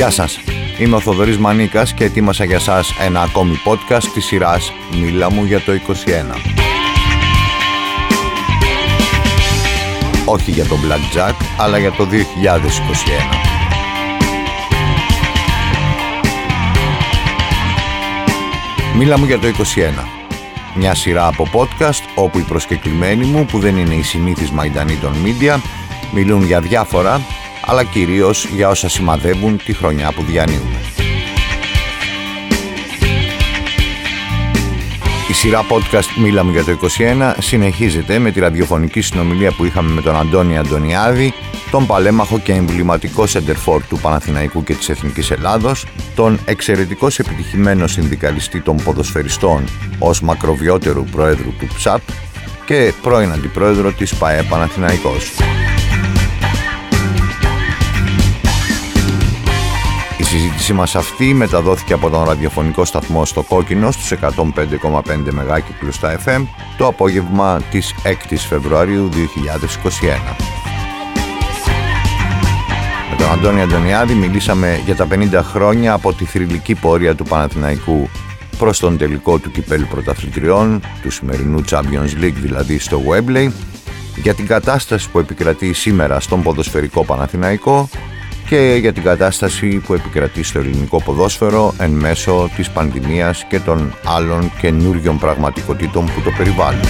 Γεια σας, είμαι ο Θοδωρής Μανίκας και ετοίμασα για σας ένα ακόμη podcast της σειράς «Μίλα μου για το 21». Όχι για το Blackjack, αλλά για το 2021. Μίλα μου για το 21. Μια σειρά από podcast όπου οι προσκεκλημένοι μου που δεν είναι οι συνήθεις μαϊντανοί των media μιλούν για διάφορα αλλά κυρίως για όσα σημαδεύουν τη χρονιά που διανύουμε. Η σειρά podcast «Μίλαμε για το 21» συνεχίζεται με τη ραδιοφωνική συνομιλία που είχαμε με τον Αντώνη Αντωνιάδη, τον παλέμαχο και εμβληματικό σεντερφόρ του Παναθηναϊκού και της Εθνικής Ελλάδος, τον εξαιρετικός επιτυχημένο συνδικαλιστή των ποδοσφαιριστών ως μακροβιότερου πρόεδρου του ΨΑΠ και πρώην αντιπρόεδρο της ΠαΕ Παναθηναϊκός. Συζήτησή μας αυτή μεταδόθηκε από τον ραδιοφωνικό σταθμό στο Κόκκινο στους 105,5 μεγάκυκλους στα FM το απόγευμα της 6ης Φεβρουαρίου 2021. Με τον Αντώνη Αντωνιάδη μιλήσαμε για τα 50 χρόνια από τη θρηλυκή πορεία του Παναθηναϊκού προς τον τελικό του κυπέλου πρωταθλητριών, του σημερινού Champions League δηλαδή στο Webley, για την κατάσταση που επικρατεί σήμερα στον ποδοσφαιρικό Παναθηναϊκό και για την κατάσταση που επικρατεί στο ελληνικό ποδόσφαιρο εν μέσω της πανδημίας και των άλλων καινούριων πραγματικότητων που το περιβάλλουν.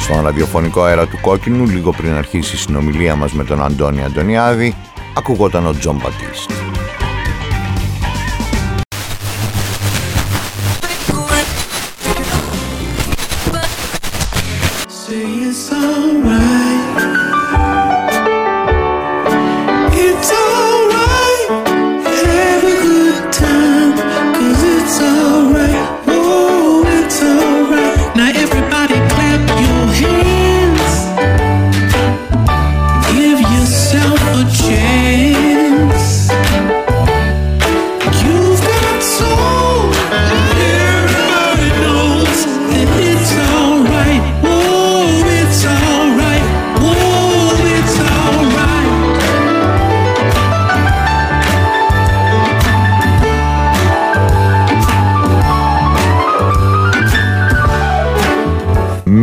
Στον ραδιοφωνικό αέρα του Κόκκινου, λίγο πριν αρχίσει η συνομιλία μας με τον Αντώνη Αντωνιάδη, ακουγόταν ο Τζον Πατίστ.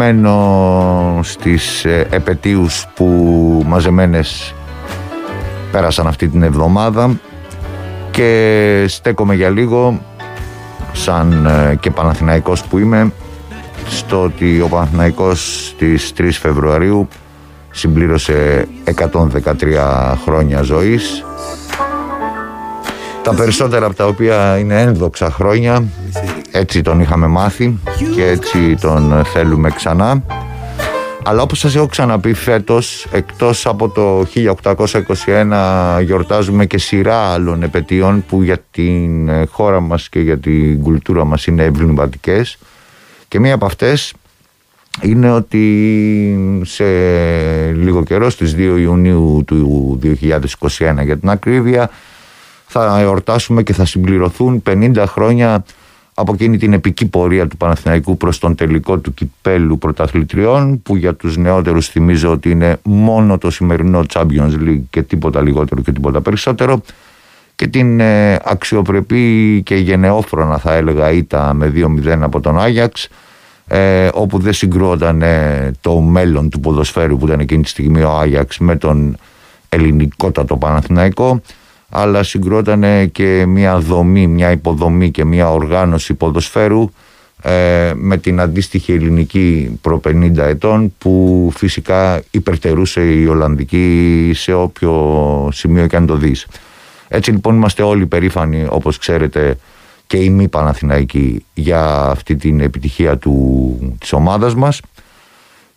Μένω στις ε, επαιτίους που μαζεμένες πέρασαν αυτή την εβδομάδα και στέκομαι για λίγο σαν ε, και Παναθηναϊκός που είμαι στο ότι ο Παναθηναϊκός στις 3 Φεβρουαρίου συμπλήρωσε 113 χρόνια ζωής. Τα περισσότερα από τα οποία είναι ένδοξα χρόνια έτσι τον είχαμε μάθει και έτσι τον θέλουμε ξανά. Αλλά όπως σας έχω ξαναπεί φέτος εκτός από το 1821 γιορτάζουμε και σειρά άλλων επαιτίων που για την χώρα μας και για την κουλτούρα μας είναι εμβληματικές. Και μία από αυτές είναι ότι σε λίγο καιρό στις 2 Ιουνίου του 2021 για την ακρίβεια θα εορτάσουμε και θα συμπληρωθούν 50 χρόνια από εκείνη την επική πορεία του Παναθηναϊκού προς τον τελικό του κυπέλου πρωταθλητριών που για τους νεότερους θυμίζω ότι είναι μόνο το σημερινό Champions League και τίποτα λιγότερο και τίποτα περισσότερο. Και την ε, αξιοπρεπή και γενναιόφρονα θα έλεγα ήττα με 2-0 από τον Άγιαξ ε, όπου δεν συγκρούονταν ε, το μέλλον του ποδοσφαίρου που ήταν εκείνη τη στιγμή ο Άγιαξ με τον ελληνικότατο Παναθηναϊκό αλλά συγκρότανε και μια δομή, μια υποδομή και μια οργάνωση ποδοσφαίρου ε, με την αντίστοιχη ελληνική προ 50 ετών που φυσικά υπερτερούσε η Ολλανδική σε όποιο σημείο και αν το δεις. Έτσι λοιπόν είμαστε όλοι περήφανοι όπως ξέρετε και οι μη Παναθηναϊκοί για αυτή την επιτυχία του, της ομάδας μας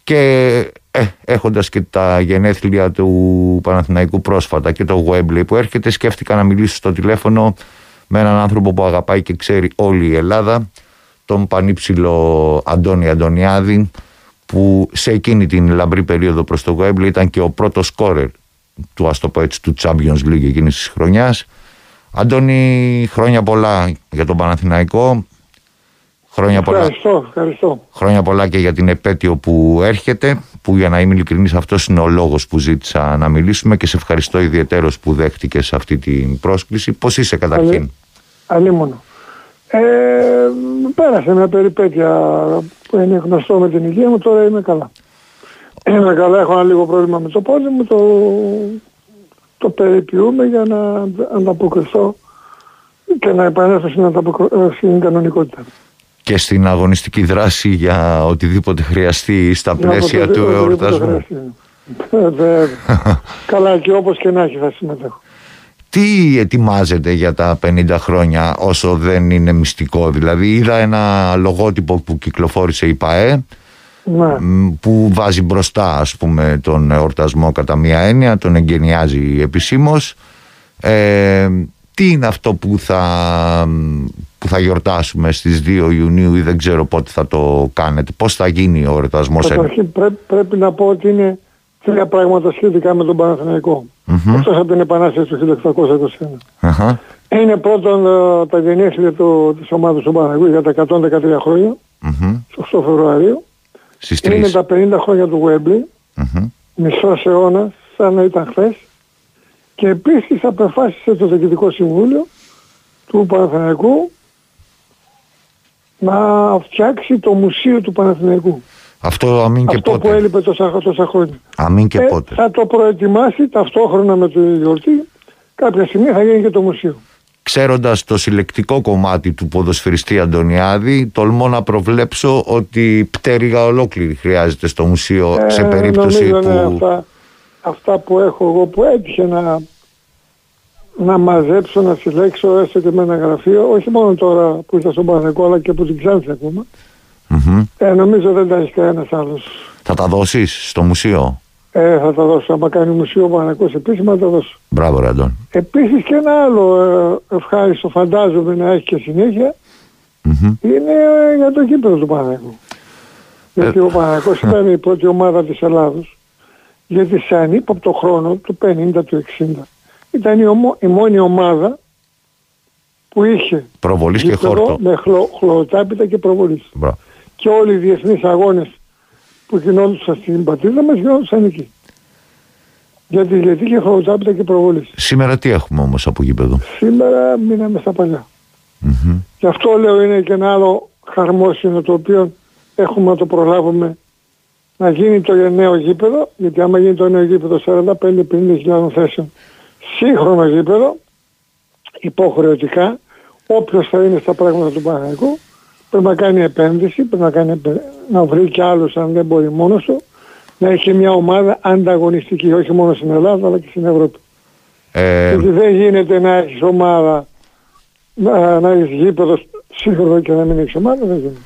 και ε, έχοντας και τα γενέθλια του Παναθηναϊκού πρόσφατα και το Webley που έρχεται σκέφτηκα να μιλήσω στο τηλέφωνο με έναν άνθρωπο που αγαπάει και ξέρει όλη η Ελλάδα τον πανύψηλο Αντώνη Αντωνιάδη που σε εκείνη την λαμπρή περίοδο προς το Webley ήταν και ο πρώτος σκόρερ του ας το πω έτσι του Champions League εκείνης της χρονιάς Αντώνη χρόνια πολλά για τον Παναθηναϊκό Χρόνια πολλά. Ευχαριστώ, ευχαριστώ. Χρόνια πολλά και για την επέτειο που έρχεται, που για να είμαι ειλικρινής αυτός είναι ο λόγος που ζήτησα να μιλήσουμε και σε ευχαριστώ ιδιαίτερος που δέχτηκες αυτή την πρόσκληση. Πώς είσαι καταρχήν; Αλλήμωνο. Ε, πέρασε μια περιπέτεια που είναι γνωστό με την υγεία μου, τώρα είμαι καλά. Είμαι καλά, έχω ένα λίγο πρόβλημα με το πόδι μου, το, το περιποιούμε για να ανταποκριθώ και να επανέλθω στην, στην κανονικότητα και στην αγωνιστική δράση για οτιδήποτε χρειαστεί στα πλαίσια του εορτασμού. Βέβαια. Καλά και όπως και να έχει θα συμμετέχω. Τι ετοιμάζεται για τα 50 χρόνια όσο δεν είναι μυστικό. Δηλαδή είδα ένα λογότυπο που κυκλοφόρησε η ΠαΕ ναι. που βάζει μπροστά ας πούμε τον εορτασμό κατά μία έννοια, τον εγκαινιάζει επισήμως. Ε, τι είναι αυτό που θα, που θα γιορτάσουμε στις 2 Ιουνίου ή δεν ξέρω πότε θα το κάνετε. Πώς θα γίνει ο εορτασμός. Καταρχήν πρέπει, πρέπει να πω ότι είναι τρία πράγματα σχετικά με τον Παναθηναϊκό. Mm-hmm. Αυτός από την Επανάσταση του 1821. Uh-huh. Είναι πρώτον ε, τα γενέθλια του, της ομάδας του Παναθηναϊκού για τα 113 χρόνια, mm-hmm. στο Φεβρουαρίου. Στις είναι τα 50 χρόνια του Γουέμπλη, mm-hmm. μισός αιώνας, σαν να ήταν χθες. Και επίσης απεφάσισε το Διοικητικό Συμβούλιο του Παναθηναϊκού να φτιάξει το Μουσείο του Παναθηναϊκού. Αυτό αμήν και Αυτό πότε. που έλειπε τόσα, τόσα χρόνια. Αμήν και ε, πότε. Θα το προετοιμάσει ταυτόχρονα με τη γιορτή. Κάποια στιγμή θα γίνει και το μουσείο. Ξέροντας το συλλεκτικό κομμάτι του ποδοσφαιριστή Αντωνιάδη, τολμώ να προβλέψω ότι πτέρυγα ολόκληρη χρειάζεται στο μουσείο ε, σε περίπτωση νομίζω, που... Ναι, αυτά, αυτά που έχω εγώ που έτυχε να, να μαζέψω, να συλλέξω έστω και με ένα γραφείο, όχι μόνο τώρα που είσαι στον Παναγικό αλλά και που την ψάχνει ακόμα. Mm-hmm. Ε, νομίζω δεν τα έχει κανένας άλλος. Θα τα δώσεις στο μουσείο; Ε, θα τα δώσω. Αν κάνει μουσείο Παναγικός επίσημα, θα τα δώσω. Μπράβο, Ραντών. Επίσης και ένα άλλο ε, ευχάριστο, φαντάζομαι να έχει και συνέχεια, mm-hmm. είναι για το κύπελο του Παναγικού. Ε... Γιατί ο Παναγικός ήταν η πρώτη ομάδα της Ελλάδος. Γιατί σε ανύποπτο χρόνο, του 50, του 60, ήταν η, ομο, η μόνη ομάδα που είχε προβολής και χόρτο. με χλω, χλωροτάπητα και προβολής. Μπράβο. Και όλοι οι διεθνείς αγώνες που γινόντουσαν στην πατρίδα μας γινόντουσαν εκεί. Γιατί, γιατί είχε χλωροτάπητα και προβολής. Σήμερα τι έχουμε όμως από γήπεδο; Σήμερα μείναμε στα παλιά. Mm-hmm. Γι' αυτό λέω είναι και ένα άλλο χαρμόσυνο το οποίο έχουμε να το προλάβουμε να γίνει το νέο γήπεδο, γιατί άμα γίνει το νέο γήπεδο 45-50 θέσεων, σύγχρονο γήπεδο, υποχρεωτικά, όποιος θα είναι στα πράγματα του Παναγικού, πρέπει να κάνει επένδυση, πρέπει να, κάνει, να βρει και άλλους αν δεν μπορεί μόνος του, να έχει μια ομάδα ανταγωνιστική, όχι μόνο στην Ελλάδα αλλά και στην Ευρώπη. Ε... Γιατί δεν γίνεται να έχεις ομάδα, να, να έχεις γήπεδο σύγχρονο και να μην έχεις ομάδα, δεν γίνεται.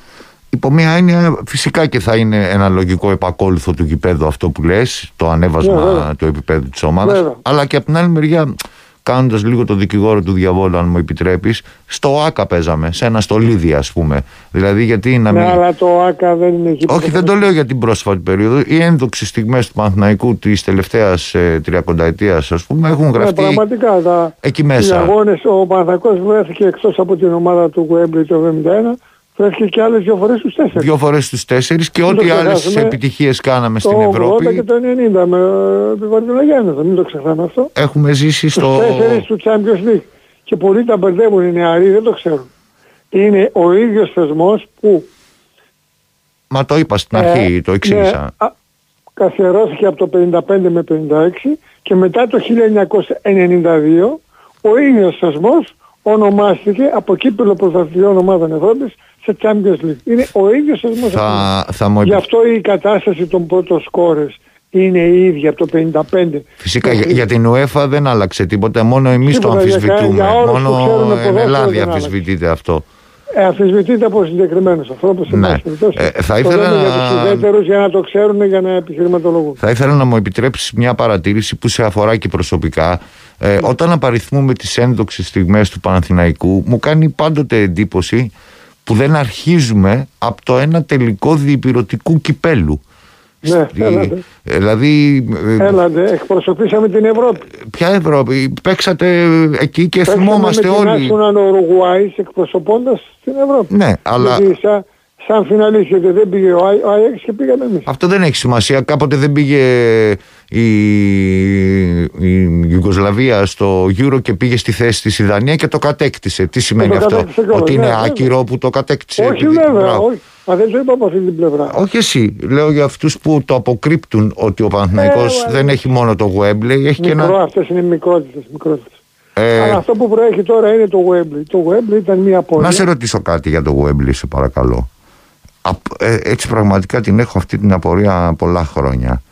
Υπό μία έννοια φυσικά και θα είναι ένα λογικό επακόλουθο του γηπέδου αυτό που λες, το ανέβασμα yeah, του επίπεδου της ομάδας, yeah. αλλά και από την άλλη μεριά κάνοντας λίγο το δικηγόρο του διαβόλου, αν μου επιτρέπεις, στο ΑΚΑ παίζαμε, σε ένα στολίδι, ας πούμε. Δηλαδή, γιατί να μην. Ναι, αλλά το ΑΚΑ δεν είναι εκεί. Όχι, δεν το λέω για την πρόσφατη περίοδο. Οι ένδοξε στιγμές του Παναθηναϊκού της τελευταίας ε, τριακονταετίας, ας πούμε, έχουν ναι, γραφτεί. Ναι, πραγματικά. Τα... Εκεί μέσα. Οι αγώνες, ο Παναθηναϊκός βρέθηκε εκτός από την ομάδα του Γουέμπλη το 1971 Βρέθηκε και άλλες δύο φορές στους τέσσερις. Δύο φορές στους τέσσερις και ό,τι άλλες επιτυχίες κάναμε στην Ευρώπη. Το και το 90 με την Βαρδινογέννη, μην το ξεχνάμε αυτό. Έχουμε ζήσει στο. Στους τέσσερις του Champions League. Και πολλοί τα μπερδεύουν οι νεαροί, δεν το ξέρουν. Είναι ο ίδιος θεσμός που. Μα το είπα στην αρχή, ε, το εξήγησα. Ναι, καθιερώθηκε από το 55 με 56 και μετά το 1992 ο ίδιος θεσμός ονομάστηκε από κύπελο πρωταθλητριών ομάδων Ευρώπης σε Champions League. Είναι ο ίδιος θεσμός. Θα, θα μου... Γι' αυτό η κατάσταση των πρώτων σκόρες είναι η ίδια από το 55. Φυσικά για, για την UEFA δεν άλλαξε τίποτα, μόνο εμείς το αμφισβητούμε. Για, για μόνο εν Ελλάδα αμφισβητείται αυτό. Ε, αμφισβητείται από συγκεκριμένους ανθρώπους. Ναι. Ε, θα ήθελα να... για τους ουδέτερου για να το ξέρουν για να επιχειρηματολογούν. Θα ήθελα να μου επιτρέψεις μια παρατήρηση που σε αφορά και προσωπικά. Ε, ναι. Όταν απαριθμούμε τις ένδοξες στιγμές του Παναθηναϊκού, μου κάνει πάντοτε εντύπωση που δεν αρχίζουμε από το ένα τελικό διπυρωτικού κυπέλου. Ναι, έλατε. Δηλαδή. Έλατε, εκπροσωπήσαμε την Ευρώπη. Ποια Ευρώπη, παίξατε εκεί και Παίξαμε θυμόμαστε με όλοι. Παίξαμε ο Ουρουγουάη εκπροσωπώντας την Ευρώπη. Ναι, αλλά. Γιατί σαν, σαν φιναλίστη γιατί δεν πήγε ο Άγιαξ και πήγαμε εμείς. Αυτό δεν έχει σημασία. Κάποτε δεν πήγε η, η Ιουγκοσλαβία στο Euro και πήγε στη θέση της η Δανία και το κατέκτησε. Τι σημαίνει αυτό, ότι είναι ναι, άκυρο που το κατέκτησε; Όχι βέβαια, όχι. Μα δεν το είπα από αυτή την πλευρά. Όχι εσύ. Λέω για αυτούς που το αποκρύπτουν ότι ο Παναθηναϊκός ε, δεν έχει μόνο το Webley, έχει και ένα. Μικρό, αυτές είναι μικρότητε. Ε... Αλλά αυτό που προέχει τώρα είναι το Webley. Το Webley ήταν μια πορεία. Να σε ρωτήσω κάτι για το Webley, σε παρακαλώ. Ε, έτσι πραγματικά την έχω αυτή την απορία πολλά χρόνια.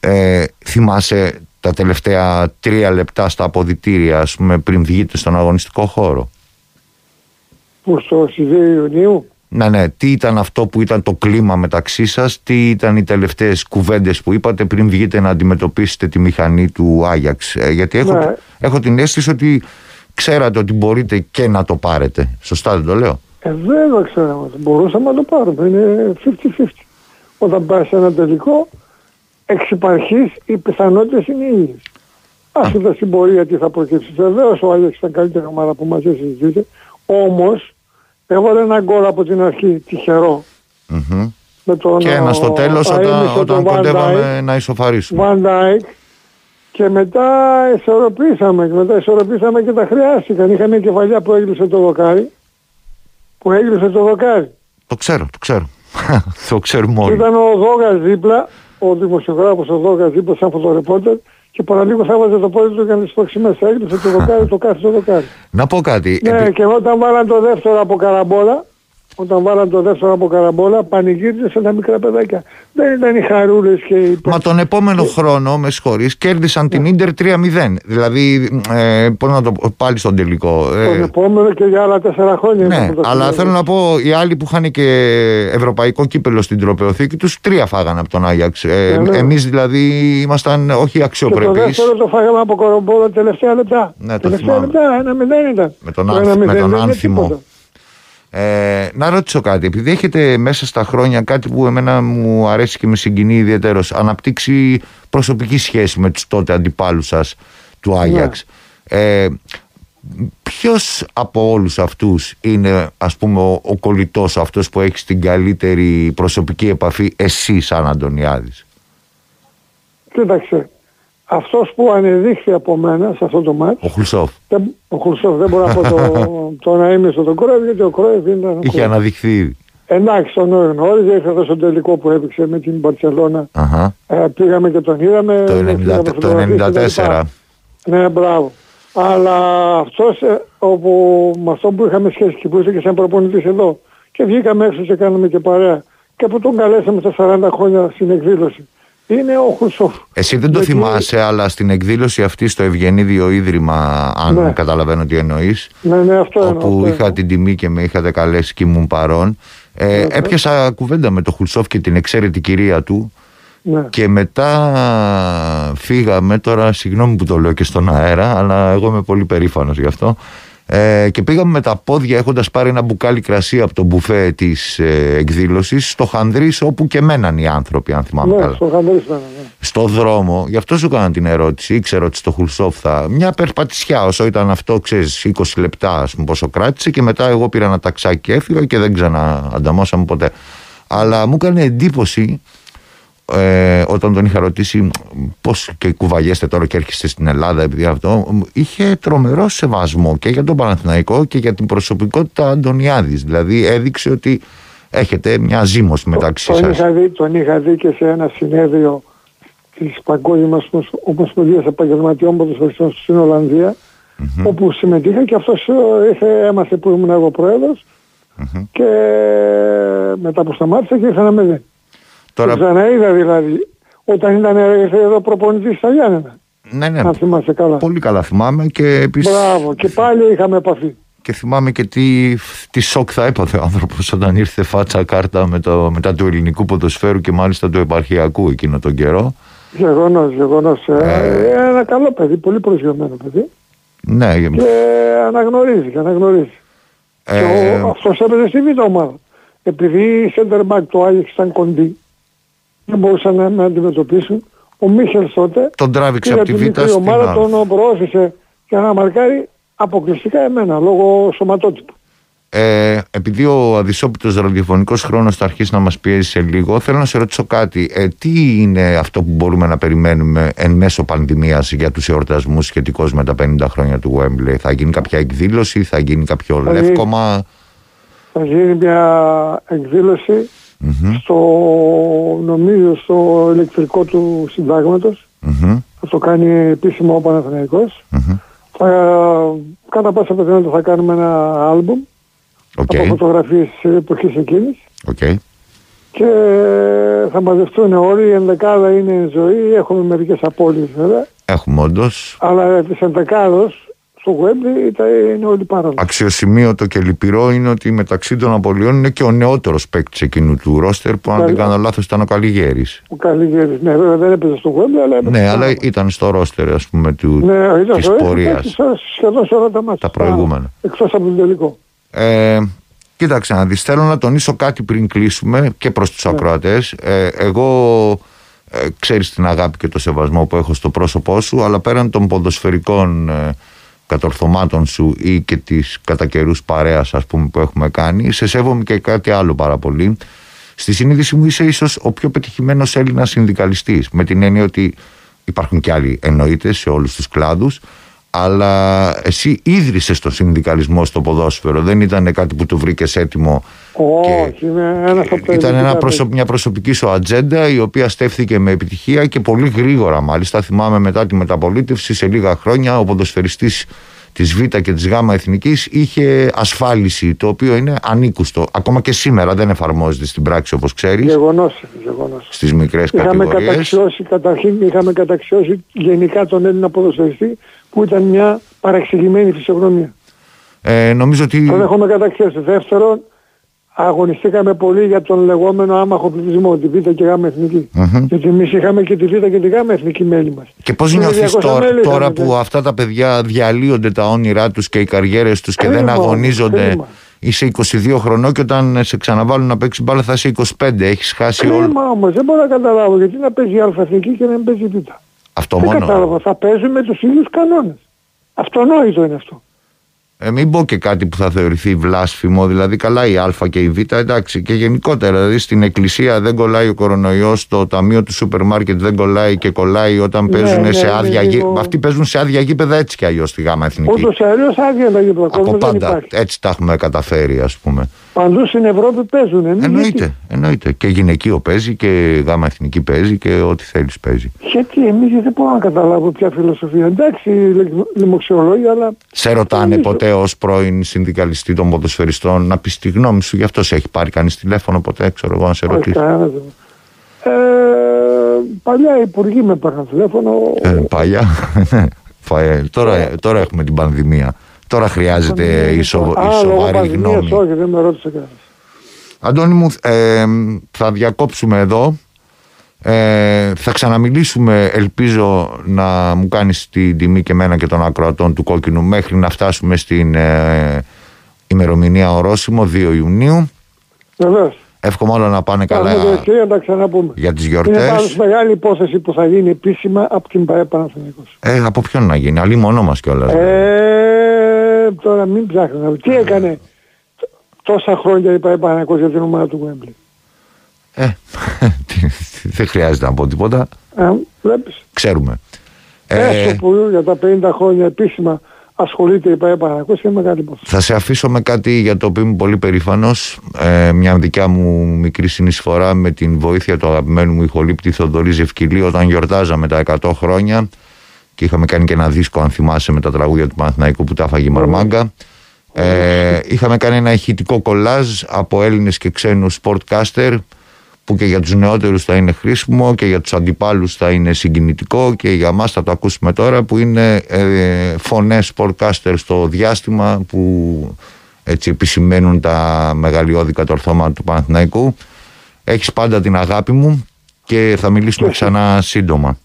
Ε, θυμάσαι τα τελευταία τρία λεπτά στα αποδητήρια, ας πούμε, πριν βγείτε στον αγωνιστικό χώρο; Που στο 2 Ιουνίου. Ναι, ναι. Τι ήταν αυτό που ήταν το κλίμα μεταξύ σας, τι ήταν οι τελευταίες κουβέντες που είπατε πριν βγείτε να αντιμετωπίσετε τη μηχανή του Άγιαξ; Ε, γιατί έχω, ναι. έχω την αίσθηση ότι ξέρατε ότι μπορείτε και να το πάρετε. Σωστά δεν το λέω; Ε, βέβαια ξέραμε. Μπορούσαμε να το πάρουμε. Είναι 50-50. Όταν πάει σε ένα τελικό, εξ υπαρχής οι πιθανότητες είναι οι ίδιες. Άσχετα στην πορεία τι θα προκύψει. Βεβαίως ο Άγιαξ ήταν καλύτερη ομάδα που μαζί συζητείτε. Όμως Έβαλε ένα γκολ από την αρχή, τυχερό. Mm-hmm. Με τον, και ένα στο τέλος όταν, όταν κοντεύαμε να ισοφαρίσουμε. Van Dijk. Και μετά ισορροπήσαμε. Και μετά ισορροπήσαμε και τα χρειάστηκαν. Είχαμε κεφαλιά που έγλειψε το δοκάρι. Που έγλειψε το δοκάρι. Το ξέρω, το ξέρω. το ξέρουμε όλοι. Ήταν ο Δόγας δίπλα, ο δημοσιογράφος ο Δόγας δίπλα σαν φωτορεπόρτερ και παραλίγο θα βάζε το πόδι του για να σπρώξει μέσα. Έκλεισε το δοκάρι, το κάθε το δοκάρι. Να πω κάτι. Ναι, και όταν βάλαν το δεύτερο από καραμπόλα, όταν βάλαν το δεύτερο από καραμπόλα, πανηγύριζε τα μικρά παιδάκια. Δεν ήταν οι χαρούλες και οι. Μα τον επόμενο χρόνο, με συγχωρείς, κέρδισαν την ναι. ντερ 3-0. Δηλαδή, ε, πώς να το πω, πάλι στον τελικό. Ε, τον επόμενο και για άλλα τέσσερα χρόνια. Ναι, αλλά θέλω να πω, οι άλλοι που είχαν και ευρωπαϊκό κύπελο στην τροπεοθήκη τους, τρία φάγανε από τον Άγιαξ. Ε, ναι, ναι. Εμείς δηλαδή ήμασταν όχι αξιοπρεπεί. Το δεύτερο το φάγαμε από κορομπόλα τελευταία λεπτά. Ναι, τελευταία λεπτά, ένα μηδέν ήταν. Με τον, με τον άνθιμο. Ε, να ρωτήσω κάτι, επειδή έχετε μέσα στα χρόνια κάτι που εμένα μου αρέσει και με συγκινεί ιδιαίτερος, αναπτύξει προσωπική σχέση με τους τότε αντιπάλους σας του Άγιαξ. Ναι. Ε, ποιος από όλους αυτούς είναι ας πούμε ο, ο κολλητός αυτός που έχει την καλύτερη προσωπική επαφή εσύ σαν Αντωνιάδης; Κοίταξε, αυτός που ανεδείχθη από μένα σε αυτό το μάτι. Ο Χουλσόφ. ο Χουλσόφ δεν μπορώ να πω το, το να είμαι στον Κρόεβ γιατί ο Κρόεβ ήταν... Είχε αναδειχθεί ήδη. Εντάξει, τον γνώριζε, ήρθε εδώ στο τελικό που έπαιξε με την Μπαρτσελώνα. Ε, πήγαμε και τον είδαμε. Το 90, το 94. Ναι, μπράβο. Αλλά αυτός ε, όπου, με αυτό που είχαμε σχέση και που είσαι και σαν προπονητής εδώ και βγήκαμε έξω και κάναμε και παρέα και που τον καλέσαμε στα 40 χρόνια στην εκδήλωση είναι ο Χουσόφ. Εσύ δεν το θυμάσαι, αλλά στην εκδήλωση αυτή στο Ευγενίδιο Ίδρυμα, αν ναι. καταλαβαίνω τι εννοείς. Ναι, ναι, αυτό Όπου είχα την τιμή και με είχατε καλέσει και ήμουν παρόν. Ε, ναι, ναι. έπιασα κουβέντα με τον Χουλσόφ και την εξαίρετη κυρία του. Ναι. Και μετά φύγαμε, τώρα συγγνώμη που το λέω και στον αέρα, αλλά εγώ είμαι πολύ περήφανος γι' αυτό. Ε, και πήγαμε με τα πόδια έχοντας πάρει ένα μπουκάλι κρασί από το μπουφέ της ε, εκδήλωσης στο Χανδρής όπου και μέναν οι άνθρωποι αν θυμάμαι ναι, καλά. Στο Χανδρής μέναν, ναι. Στο δρόμο, γι' αυτό σου έκανα την ερώτηση, ήξερα ότι στο Χουλσόφ θα... Μια περπατησιά όσο ήταν αυτό, ξέρεις, 20 λεπτά ας πούμε πόσο κράτησε και μετά εγώ πήρα ένα ταξάκι και έφυγα και δεν ξαναανταμώσαμε ποτέ. Αλλά μου έκανε εντύπωση ε, όταν τον είχα ρωτήσει πώς και κουβαλιέστε τώρα και έρχεστε στην Ελλάδα επειδή αυτό είχε τρομερό σεβασμό και για τον Παναθηναϊκό και για την προσωπικότητα Αντωνιάδης δηλαδή έδειξε ότι έχετε μια ζήμωση μεταξύ το, σας τον είχα, δει, τον είχα δει και σε ένα συνέδριο της Παγκόσμιας Ομοσπονδίας Επαγγελματιών Ποδοσφαιριστών στην Ολλανδία mm-hmm. όπου συμμετείχα και αυτός είχε, έμαθε που ήμουν εγώ πρόεδρος mm-hmm. και μετά που σταμάτησα και ήρθα να με δει. Τώρα... Το ξαναείδα δηλαδή όταν ήταν εδώ προπονητής στα Γιάννενα. Ναι, ναι. Αν θυμάσαι καλά. Πολύ καλά θυμάμαι και επίσης... Μπράβο και πάλι είχαμε επαφή. Και θυμάμαι και τι, τι σοκ θα έπαθε ο άνθρωπος όταν ήρθε φάτσα κάρτα με το, μετά του ελληνικού ποδοσφαίρου και μάλιστα του επαρχιακού εκείνο τον καιρό. Γεγονός, γεγονός. Ε, ε, ένα καλό παιδί, πολύ προσγειωμένο παιδί. Ναι. Και αναγνωρίζει, και αναγνωρίζει. Ε... Και ο, αυτός έπαιζε στη β' ομάδα. Επειδή η center back το Άγιεξ ήταν κοντή, δεν μπορούσαν να με αντιμετωπίσουν. Ο Μίχελ τότε τον τράβηξε από τη Β' στην ομάδα, τον προώθησε για να μαρκάρει αποκλειστικά εμένα λόγω σωματότυπου. Ε, επειδή ο αδυσόπιτος ραδιοφωνικός χρόνος θα αρχίσει να μας πιέζει σε λίγο θέλω να σε ρωτήσω κάτι ε, τι είναι αυτό που μπορούμε να περιμένουμε εν μέσω πανδημίας για τους εορτασμούς σχετικώς με τα 50 χρόνια του Wembley; Θα γίνει κάποια εκδήλωση, θα γίνει κάποιο θα λεύκομα; Θα γίνει μια εκδηλωση στο νομίζω στο ηλεκτρικό του συντάγματος θα το κάνει επίσημα ο Παναθηναϊκός θα, κατά πάσα πιθανότητα θα κάνουμε ένα άλμπουμ okay. από φωτογραφίες της εποχής εκείνης. Okay. Και θα μαζευτούν όλοι, η ενδεκάδα είναι ζωή, έχουμε μερικές απώλειες βέβαια. Έχουμε όντως. Αλλά τις ενδεκάδος στο web είναι όλοι παρόν. Αξιοσημείωτο και λυπηρό είναι ότι μεταξύ των απολειών είναι και ο νεότερος παίκτης εκείνου του ρόστερ που, αν δεν κάνω λάθος, ήταν ο Καλιγέρη. Ο Καλιγέρη, ναι, βέβαια δεν έπαιζε στο web, αλλά. Ναι, αλλά ήταν στο ρόστερ, ας πούμε, του, ναι, της πορείας. Σχεδόν σε όλα τα μάτια. Τα προηγούμενα. Εκτός από τον τελικό. Ε, κοίταξε να δεις, θέλω να τονίσω κάτι πριν κλείσουμε και προς τους ναι. ακροατές. Ε, εγώ ε, ξέρεις την αγάπη και το σεβασμό που έχω στο πρόσωπό σου, αλλά πέραν των ποδοσφαιρικών ε, κατορθωμάτων σου ή και της κατά καιρούς παρέας ας πούμε που έχουμε κάνει, σε σέβομαι και κάτι άλλο πάρα πολύ. Στη συνείδηση μου είσαι ίσως ο πιο πετυχημένος Έλληνας συνδικαλιστής, με την έννοια ότι υπάρχουν και άλλοι εννοείται σε όλους τους κλάδους, αλλά εσύ ίδρυσες τον συνδικαλισμό στο ποδόσφαιρο. Δεν ήταν κάτι που το βρήκες έτοιμο όχι, ένας ήταν ένα μια προσωπική σου ατζέντα η οποία στέφθηκε με επιτυχία και πολύ γρήγορα μάλιστα. Θυμάμαι μετά τη μεταπολίτευση σε λίγα χρόνια ο ποδοσφαιριστής της Β και της Γ Εθνικής είχε ασφάλιση το οποίο είναι ανήκουστο. Ακόμα και σήμερα δεν εφαρμόζεται στην πράξη όπως ξέρεις. Γεγονός, γεγονός. στις μικρές είχαμε καταξιώσει, καταρχήν είχαμε καταξιώσει γενικά τον Έλληνα ποδοσφαιριστή που ήταν μια παραξηγημένη φυσιογνωμία. Ε, νομίζω ότι... Τον έχουμε καταξιώσει. Δεύτερον, αγωνιστήκαμε πολύ για τον λεγόμενο άμαχο πληθυσμό, τη Β και Γ εθνική. Mm-hmm. Γιατί εμείς είχαμε και τη Β και τη Γ εθνική μέλη μας. Και πώς νιώθει τώρα, τώρα που αυτά τα παιδιά διαλύονται τα όνειρά τους και οι καριέρες τους και δεν αγωνίζονται. Κρίμα. Είσαι 22 χρονών και όταν σε ξαναβάλουν να παίξει μπάλα θα είσαι 25. Έχεις χάσει όλο. Κρίμα όμως, δεν μπορώ να καταλάβω γιατί να παίζει Α εθνική και να μην παίζει Β. Αυτό δεν μόνο. Κατάλαβα, θα παίζουμε τους ίδιους κανόνες. Αυτονόητο είναι αυτό. Ε, μην πω και κάτι που θα θεωρηθεί βλάσφημο, δηλαδή καλά η Α και η Β, εντάξει, και γενικότερα. Δηλαδή στην εκκλησία δεν κολλάει ο κορονοϊός, το ταμείο του σούπερ μάρκετ δεν κολλάει και κολλάει όταν ναι, παίζουν ναι, σε ναι, άδεια ναι, Αυτοί παίζουν σε άδεια γήπεδα έτσι κι αλλιώς στη ΓΑΜΑ Εθνική. Ούτως ή αλλιώς άδεια τα γήπεδα. Από πάντα έτσι τα έχουμε καταφέρει, ας πούμε. Παντού στην Ευρώπη παίζουν. Εμείς εννοείται, γιατί... εννοείται. Και γυναικείο παίζει και γάμα εθνική παίζει και ό,τι θέλεις παίζει. Γιατί εμείς δεν μπορώ να καταλάβω ποια φιλοσοφία. Εντάξει, λοιμοξιολόγοι, αλλά. Σε ρωτάνε ποτέ ως πρώην συνδικαλιστή των ποδοσφαιριστών να πεις τη γνώμη σου, γι' αυτό σε έχει πάρει κανείς τηλέφωνο ποτέ, ξέρω εγώ να σε ρωτήσει. Ε, παλιά οι υπουργοί με πάραν τηλέφωνο. Ε, παλιά, ναι. τώρα, τώρα έχουμε την πανδημία. Τώρα χρειάζεται η, σοβ... η σοβαρή γνώμη. Όχι, δεν με ρώτησε κανένας. Αντώνη μου, ε, θα διακόψουμε εδώ. Ε, θα ξαναμιλήσουμε, ελπίζω να μου κάνεις την τιμή και μένα και των ακροατών του κόκκινου μέχρι να φτάσουμε στην ε, ημερομηνία ορόσημο 2 Ιουνίου. Βεβαίως. Εύχομαι όλα να πάνε καλά τα ξαναπούμε. για τις γιορτές. Είναι πάντως μεγάλη υπόθεση που θα γίνει επίσημα από την ΠαΕ Παναθηναϊκός. Ε, από ποιον να γίνει, αλλή μόνο μας κιόλας. Ε, τώρα μην ψάχνω. Τι έκανε τόσα χρόνια η ΠαΕ Παναθηναϊκός για την ομάδα του Γουέμπλη. Ε, δεν χρειάζεται να πω τίποτα. Ε, βλέπεις. Ξέρουμε. Έστω ε, που για τα 50 χρόνια επίσημα ασχολείται η ΠαΕ Παναθηναϊκός είναι μεγάλη υπόθεση. Θα σε αφήσω με κάτι για το οποίο είμαι πολύ περήφανος. Ε, μια δικιά μου μικρή συνεισφορά με την βοήθεια του αγαπημένου μου ηχολήπτη Θοδωρή Ζευκυλή όταν γιορτάζαμε τα 100 χρόνια και είχαμε κάνει και ένα δίσκο αν θυμάσαι με τα τραγούδια του Παναθηναϊκού που τα έφαγε η Μαρμάγκα. Ε, είχαμε κάνει ένα ηχητικό κολάζ από Έλληνες και ξένους sportcaster που και για τους νεότερους θα είναι χρήσιμο και για τους αντιπάλους θα είναι συγκινητικό και για μας θα το ακούσουμε τώρα που είναι ε, φωνές sportcaster στο διάστημα που έτσι επισημαίνουν τα μεγαλειώδη κατορθώματα του Παναθηναϊκού. Έχεις πάντα την αγάπη μου και θα μιλήσουμε ξανά σύντομα.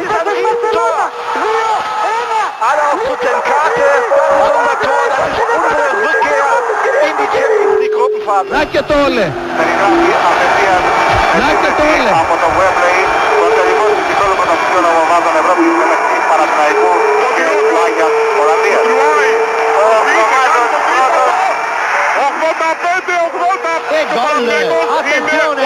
δεύτερα. Η Σέντες Μπαρσελόνα. Δύο, ένα. Alle auf Guten-Karte, das ist unser Tor, das ist unsere Rückkehr in die Champions League Gruppenphase. Να και το όλε. Περιγράφει απευθείας Να και το όλε. από το Wembley το τελικό της εισόδου των δύο ομάδων Ευρώπης μεταξύ Παναθηναϊκού και Άγιας Ολλανδίας. Ο Ρωμάνος πρώτος 85-80 E gol. Attenzione.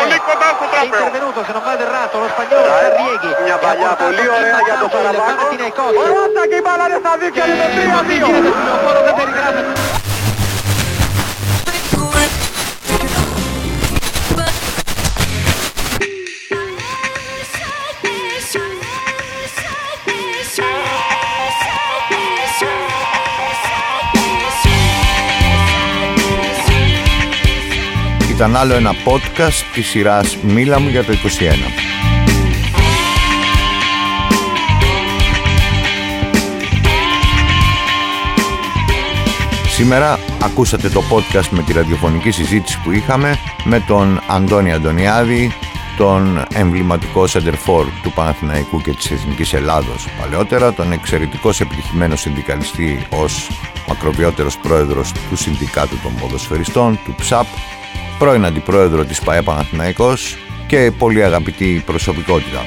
È intervenuto, se non vado errato, lo spagnolo Sarrieghi. Μια παλιά πολύ ωραία για το Σαραβάκο. Παναθηναϊκός. Οράτα και η μπάλα είναι στα δίκτυα είναι το 3-2. Γίνεται sul Ήταν άλλο ένα podcast της σειράς «Μίλα μου για το 21». Σήμερα ακούσατε το podcast με τη ραδιοφωνική συζήτηση που είχαμε με τον Αντώνη Αντωνιάδη, τον εμβληματικό σεντερφόρ του Παναθηναϊκού και της Εθνικής Ελλάδος παλαιότερα, τον εξαιρετικός επιτυχημένο συνδικαλιστή ως μακροβιότερος πρόεδρος του Συνδικάτου των Ποδοσφαιριστών, του ΨΑΠ, πρώην αντιπρόεδρο της ΠαΕ Παναθηναϊκός και πολύ αγαπητή προσωπικότητα.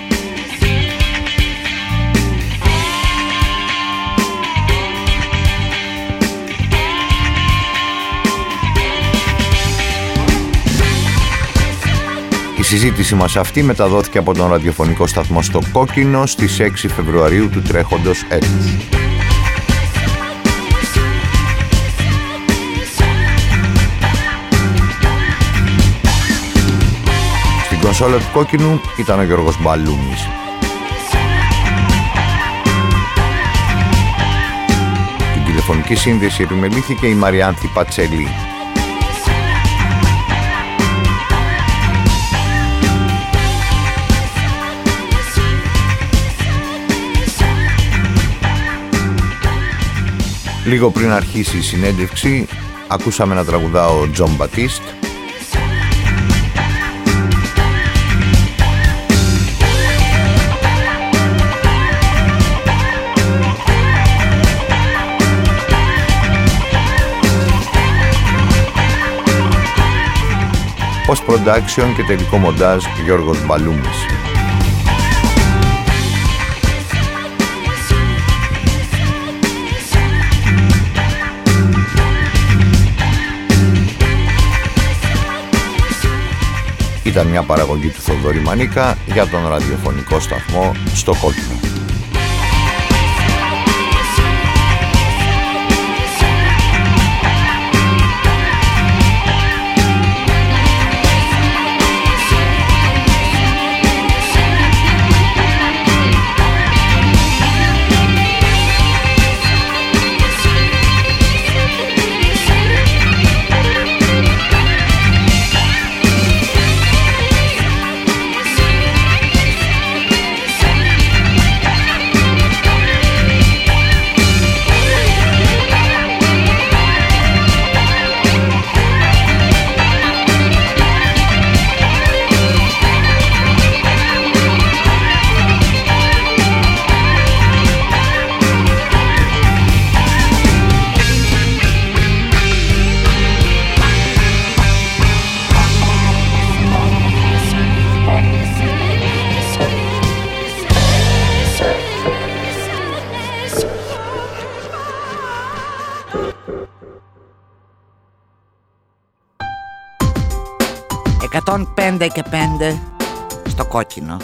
Η συζήτηση μας αυτή μεταδόθηκε από τον ραδιοφωνικό σταθμό στο Κόκκινο στις 6 Φεβρουαρίου του τρέχοντος έτους. Κονσόλα του Κόκκινου ήταν ο Γιώργος Μπαλούμης. Την τηλεφωνική σύνδεση επιμελήθηκε η Μαριάνθη Πατσελή. Λίγο πριν αρχίσει η συνέντευξη, ακούσαμε να τραγουδά ο Τζον Μπατίστ. Post production και τελικό μοντάζ Γιώργος Μπαλούμης. Ήταν μια παραγωγή του Θοδωρή Μανίκα για τον ραδιοφωνικό σταθμό στο Κόκκινο. Εκατόν πέντε και πέντε στο κόκκινο.